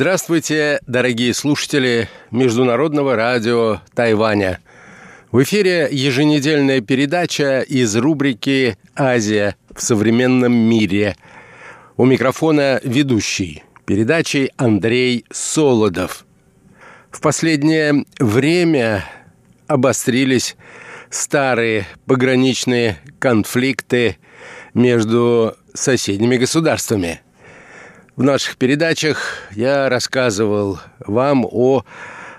Здравствуйте, дорогие слушатели Международного радио Тайваня. В эфире еженедельная передача из рубрики «Азия в современном мире». У микрофона ведущий передачи Андрей Солодов. В последнее время обострились старые пограничные конфликты между соседними государствами – в наших передачах я рассказывал вам о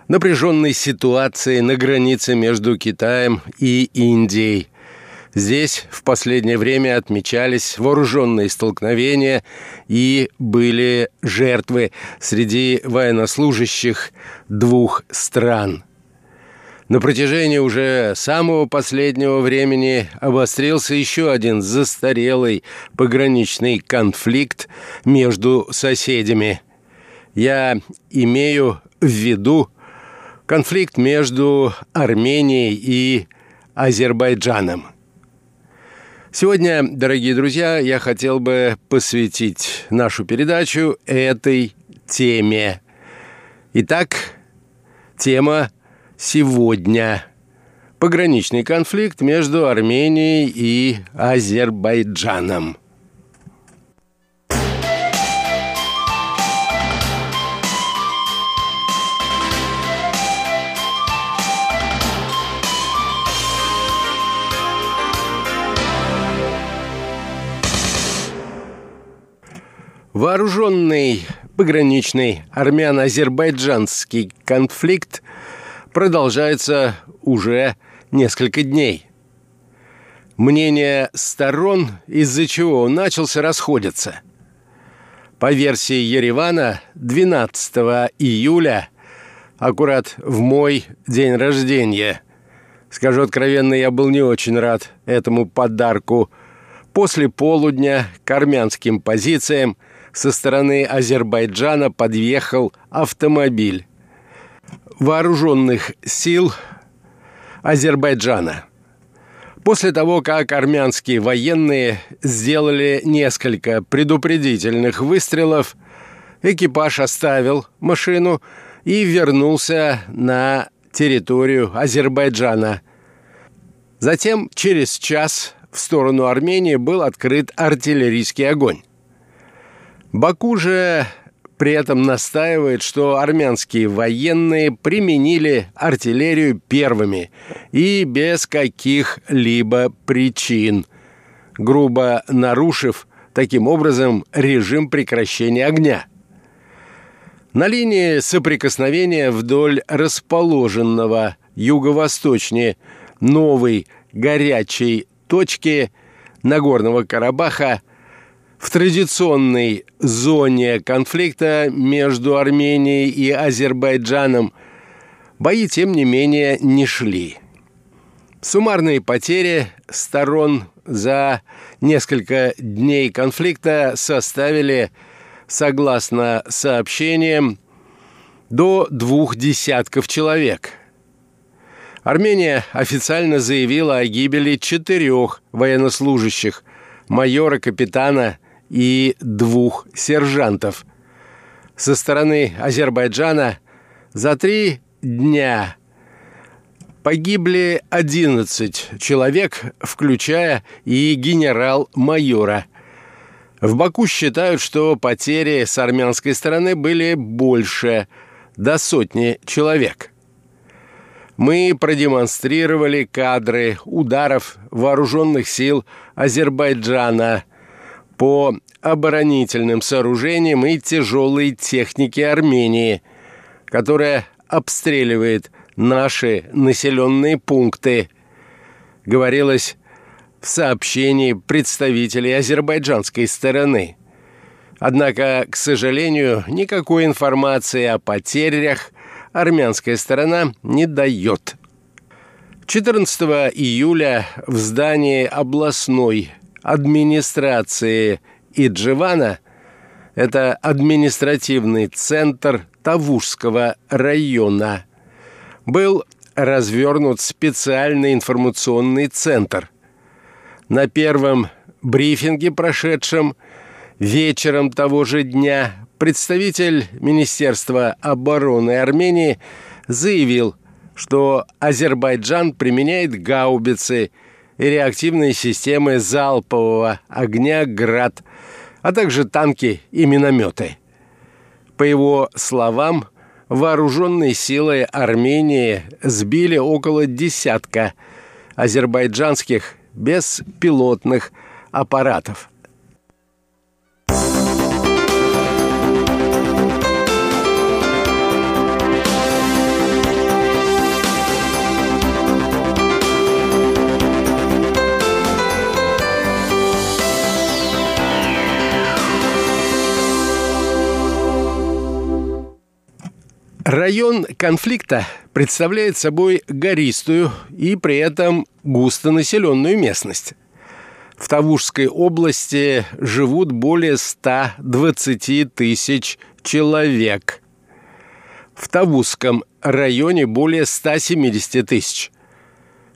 напряженной ситуации на границе между Китаем и Индией. Здесь в последнее время отмечались вооруженные столкновения и были жертвы среди военнослужащих двух стран – на протяжении уже самого последнего времени обострился еще один застарелый пограничный конфликт между соседями. Я имею в виду конфликт между Арменией и Азербайджаном. Сегодня, дорогие друзья, я хотел бы посвятить нашу передачу этой теме. Итак, тема сегодня. Пограничный конфликт между Арменией и Азербайджаном. Вооруженный пограничный армяно-азербайджанский конфликт продолжается уже несколько дней. Мнения сторон, из-за чего он начался, расходятся. По версии Еревана, 12 июля, аккурат в мой день рождения, скажу откровенно, я был не очень рад этому подарку, после полудня к армянским позициям со стороны Азербайджана подъехал автомобиль вооруженных сил Азербайджана. После того, как армянские военные сделали несколько предупредительных выстрелов, экипаж оставил машину и вернулся на территорию Азербайджана. Затем через час в сторону Армении был открыт артиллерийский огонь. Баку же при этом настаивает, что армянские военные применили артиллерию первыми и без каких-либо причин, грубо нарушив таким образом режим прекращения огня. На линии соприкосновения вдоль расположенного юго-восточнее новой горячей точки Нагорного Карабаха в традиционной зоне конфликта между Арменией и Азербайджаном бои, тем не менее, не шли. Суммарные потери сторон за несколько дней конфликта составили, согласно сообщениям, до двух десятков человек. Армения официально заявила о гибели четырех военнослужащих, майора, капитана – и двух сержантов. Со стороны Азербайджана за три дня погибли 11 человек, включая и генерал-майора. В Баку считают, что потери с армянской стороны были больше, до сотни человек. Мы продемонстрировали кадры ударов вооруженных сил Азербайджана по оборонительным сооружениям и тяжелой технике Армении, которая обстреливает наши населенные пункты, говорилось в сообщении представителей азербайджанской стороны. Однако, к сожалению, никакой информации о потерях армянская сторона не дает. 14 июля в здании областной администрации Идживана, это административный центр Тавушского района, был развернут специальный информационный центр. На первом брифинге, прошедшем вечером того же дня, представитель Министерства обороны Армении заявил, что Азербайджан применяет гаубицы и реактивные системы залпового огня «Град», а также танки и минометы. По его словам, вооруженные силы Армении сбили около десятка азербайджанских беспилотных аппаратов – Район конфликта представляет собой гористую и при этом густонаселенную местность. В Тавушской области живут более 120 тысяч человек. В Тавузском районе более 170 тысяч.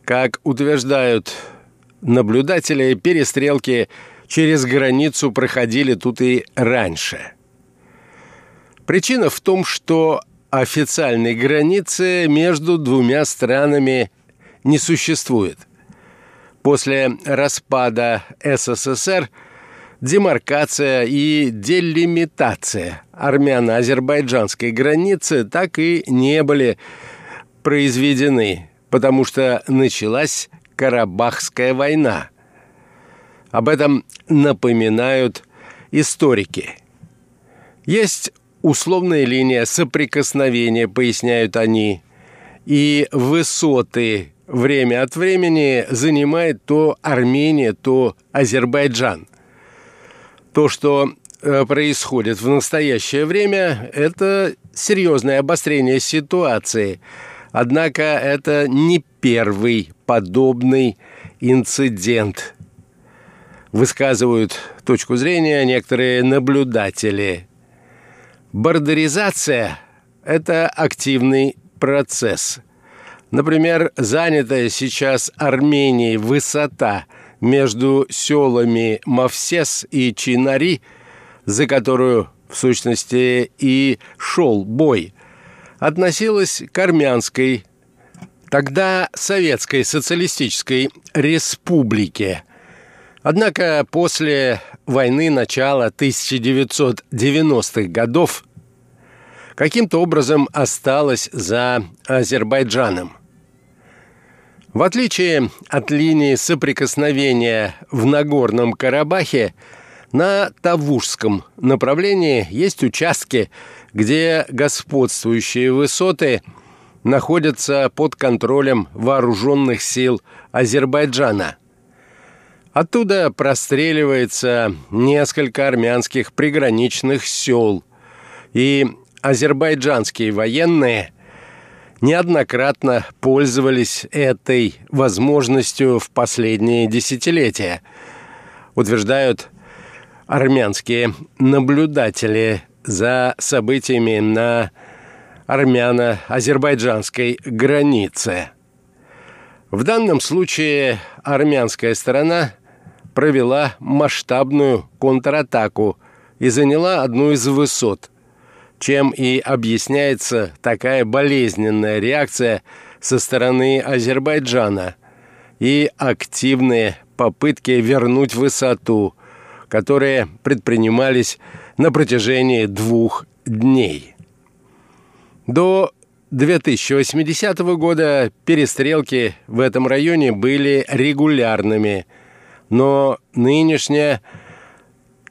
Как утверждают наблюдатели, перестрелки через границу проходили тут и раньше. Причина в том, что официальной границы между двумя странами не существует. После распада СССР демаркация и делимитация армяно-азербайджанской границы так и не были произведены, потому что началась Карабахская война. Об этом напоминают историки. Есть условная линия соприкосновения, поясняют они, и высоты время от времени занимает то Армения, то Азербайджан. То, что э, происходит в настоящее время, это серьезное обострение ситуации. Однако это не первый подобный инцидент. Высказывают точку зрения некоторые наблюдатели – Бордеризация – это активный процесс. Например, занятая сейчас Арменией высота между селами Мавсес и Чинари, за которую, в сущности, и шел бой, относилась к армянской, тогда Советской Социалистической Республике. Однако после войны начала 1990-х годов каким-то образом осталась за Азербайджаном. В отличие от линии соприкосновения в Нагорном Карабахе, на Тавушском направлении есть участки, где господствующие высоты находятся под контролем вооруженных сил Азербайджана – Оттуда простреливается несколько армянских приграничных сел, и азербайджанские военные неоднократно пользовались этой возможностью в последние десятилетия, утверждают армянские наблюдатели за событиями на армяно-азербайджанской границе. В данном случае армянская сторона провела масштабную контратаку и заняла одну из высот, чем и объясняется такая болезненная реакция со стороны Азербайджана и активные попытки вернуть высоту, которые предпринимались на протяжении двух дней. До 2080 года перестрелки в этом районе были регулярными – но нынешняя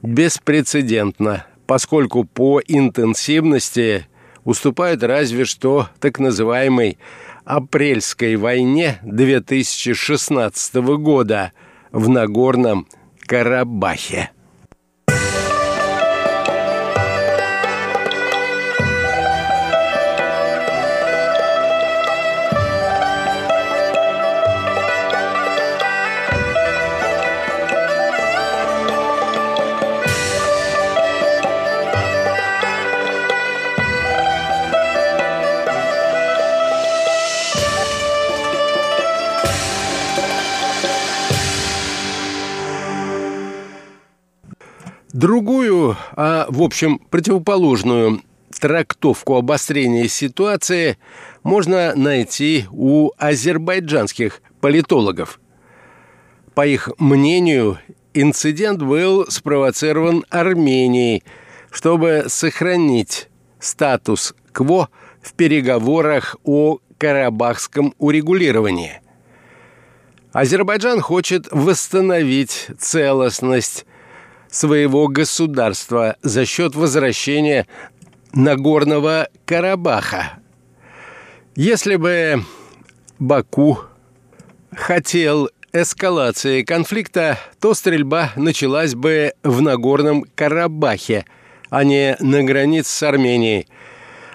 беспрецедентна, поскольку по интенсивности уступает разве что так называемой апрельской войне 2016 года в Нагорном Карабахе. А в общем противоположную трактовку обострения ситуации можно найти у азербайджанских политологов. По их мнению, инцидент был спровоцирован Арменией, чтобы сохранить статус-кво в переговорах о карабахском урегулировании. Азербайджан хочет восстановить целостность своего государства за счет возвращения Нагорного Карабаха. Если бы Баку хотел эскалации конфликта, то стрельба началась бы в Нагорном Карабахе, а не на границе с Арменией,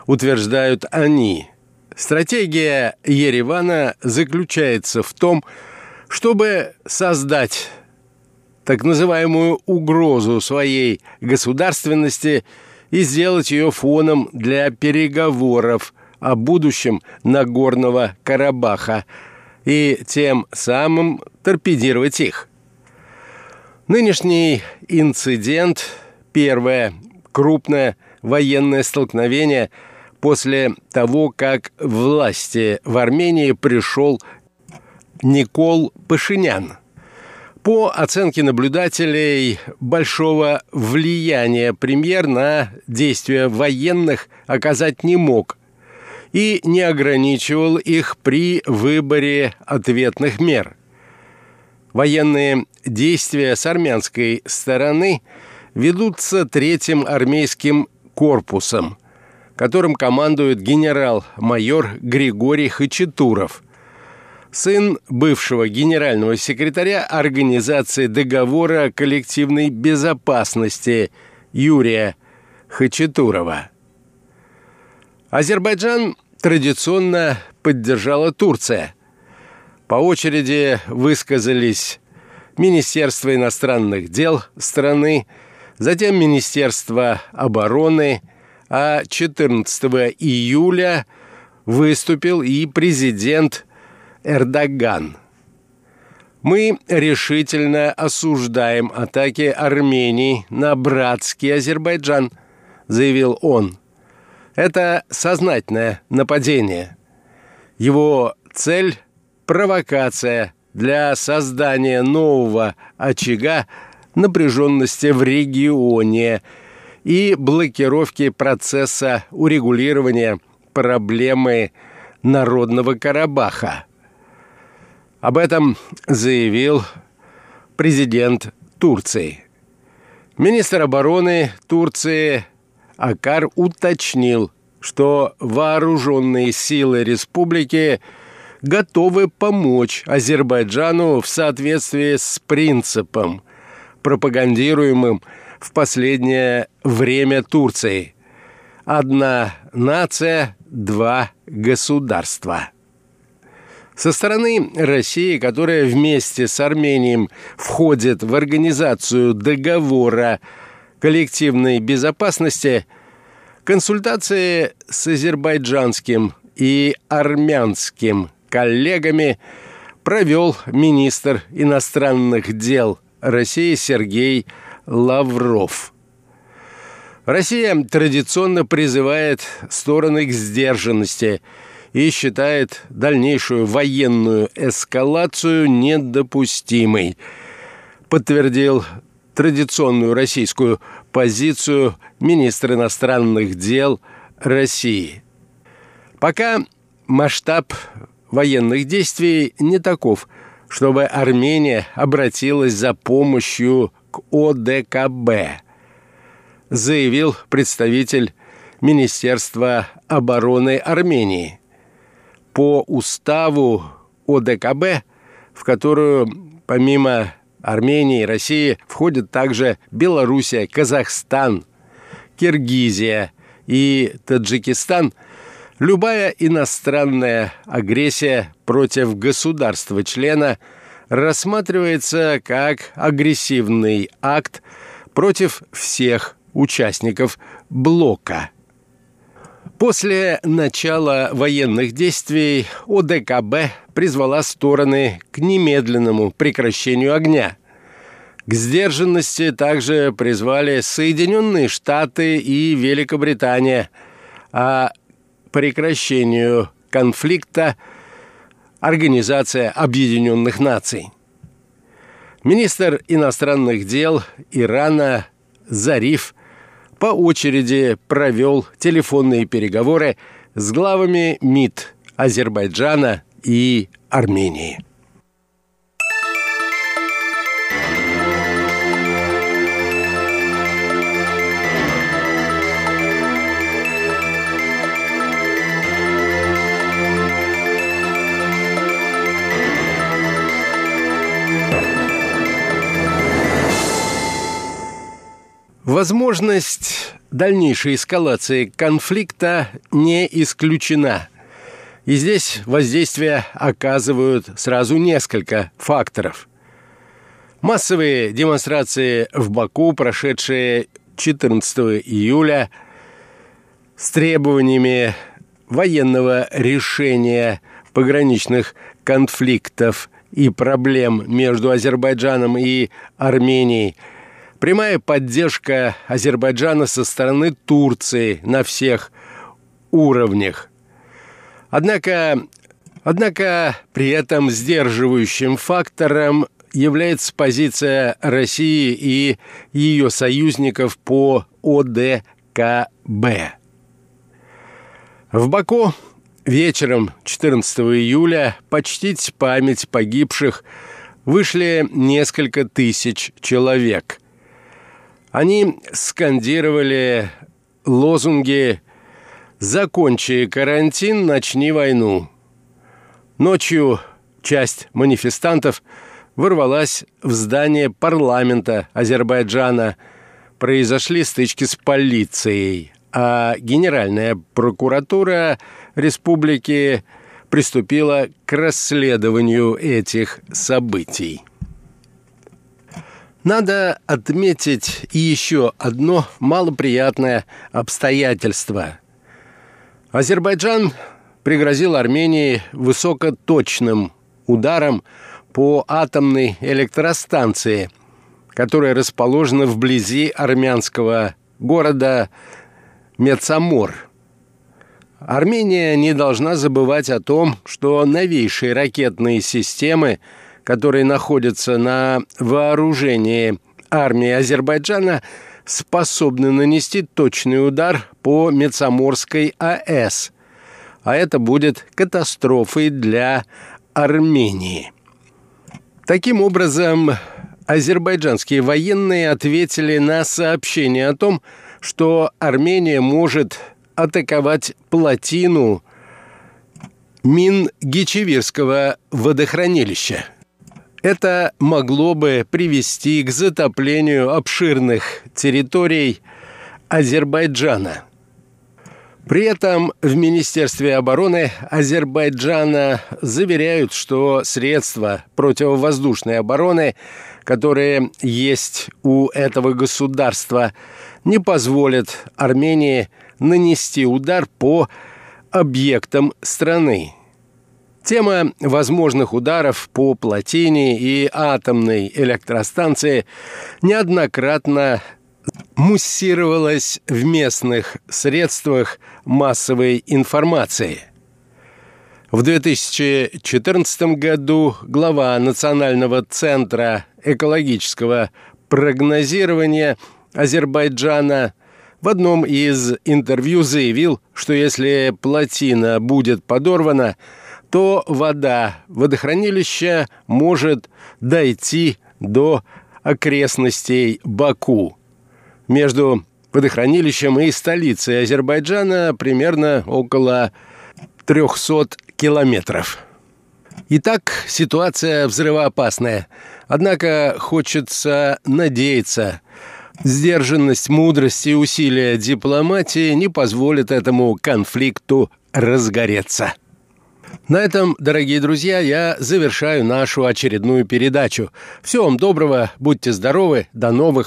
утверждают они. Стратегия Еревана заключается в том, чтобы создать так называемую угрозу своей государственности и сделать ее фоном для переговоров о будущем Нагорного Карабаха и тем самым торпедировать их. Нынешний инцидент – первое крупное военное столкновение после того, как власти в Армении пришел Никол Пашинян – по оценке наблюдателей, большого влияния премьер на действия военных оказать не мог и не ограничивал их при выборе ответных мер. Военные действия с армянской стороны ведутся третьим армейским корпусом, которым командует генерал-майор Григорий Хачатуров – сын бывшего генерального секретаря Организации договора о коллективной безопасности Юрия Хачатурова. Азербайджан традиционно поддержала Турция. По очереди высказались Министерство иностранных дел страны, затем Министерство обороны, а 14 июля выступил и президент Эрдоган. Мы решительно осуждаем атаки Армении на братский Азербайджан, заявил он. Это сознательное нападение. Его цель – провокация для создания нового очага напряженности в регионе и блокировки процесса урегулирования проблемы Народного Карабаха. Об этом заявил президент Турции. Министр обороны Турции Акар уточнил, что вооруженные силы республики готовы помочь Азербайджану в соответствии с принципом, пропагандируемым в последнее время Турцией. Одна нация, два государства. Со стороны России, которая вместе с Арменией входит в организацию договора коллективной безопасности, консультации с азербайджанским и армянским коллегами провел министр иностранных дел России Сергей Лавров. Россия традиционно призывает стороны к сдержанности – и считает дальнейшую военную эскалацию недопустимой. Подтвердил традиционную российскую позицию министр иностранных дел России. Пока масштаб военных действий не таков, чтобы Армения обратилась за помощью к ОДКБ, заявил представитель Министерства обороны Армении по уставу ОДКБ, в которую помимо Армении и России входят также Белоруссия, Казахстан, Киргизия и Таджикистан, любая иностранная агрессия против государства-члена рассматривается как агрессивный акт против всех участников блока – После начала военных действий ОДКБ призвала стороны к немедленному прекращению огня. К сдержанности также призвали Соединенные Штаты и Великобритания, а прекращению конфликта Организация Объединенных Наций. Министр иностранных дел Ирана Зариф по очереди провел телефонные переговоры с главами МИД Азербайджана и Армении. Возможность дальнейшей эскалации конфликта не исключена. И здесь воздействие оказывают сразу несколько факторов. Массовые демонстрации в Баку, прошедшие 14 июля, с требованиями военного решения пограничных конфликтов и проблем между Азербайджаном и Арменией – Прямая поддержка Азербайджана со стороны Турции на всех уровнях. Однако, однако при этом сдерживающим фактором является позиция России и ее союзников по ОДКБ. В Баку вечером 14 июля почтить память погибших вышли несколько тысяч человек – они скандировали лозунги «Закончи карантин, начни войну». Ночью часть манифестантов ворвалась в здание парламента Азербайджана. Произошли стычки с полицией, а Генеральная прокуратура республики приступила к расследованию этих событий. Надо отметить и еще одно малоприятное обстоятельство. Азербайджан пригрозил Армении высокоточным ударом по атомной электростанции, которая расположена вблизи армянского города Мецамор. Армения не должна забывать о том, что новейшие ракетные системы – которые находятся на вооружении армии Азербайджана, способны нанести точный удар по Мецаморской АЭС. А это будет катастрофой для Армении. Таким образом, азербайджанские военные ответили на сообщение о том, что Армения может атаковать плотину Мин-Гичевирского водохранилища – это могло бы привести к затоплению обширных территорий Азербайджана. При этом в Министерстве обороны Азербайджана заверяют, что средства противовоздушной обороны, которые есть у этого государства, не позволят Армении нанести удар по объектам страны. Тема возможных ударов по плотине и атомной электростанции неоднократно муссировалась в местных средствах массовой информации. В 2014 году глава Национального центра экологического прогнозирования Азербайджана в одном из интервью заявил, что если плотина будет подорвана – то вода водохранилища может дойти до окрестностей Баку. Между водохранилищем и столицей Азербайджана примерно около 300 километров. Итак, ситуация взрывоопасная. Однако хочется надеяться, сдержанность, мудрость и усилия дипломатии не позволят этому конфликту разгореться. На этом, дорогие друзья, я завершаю нашу очередную передачу. Всего вам доброго, будьте здоровы, до новых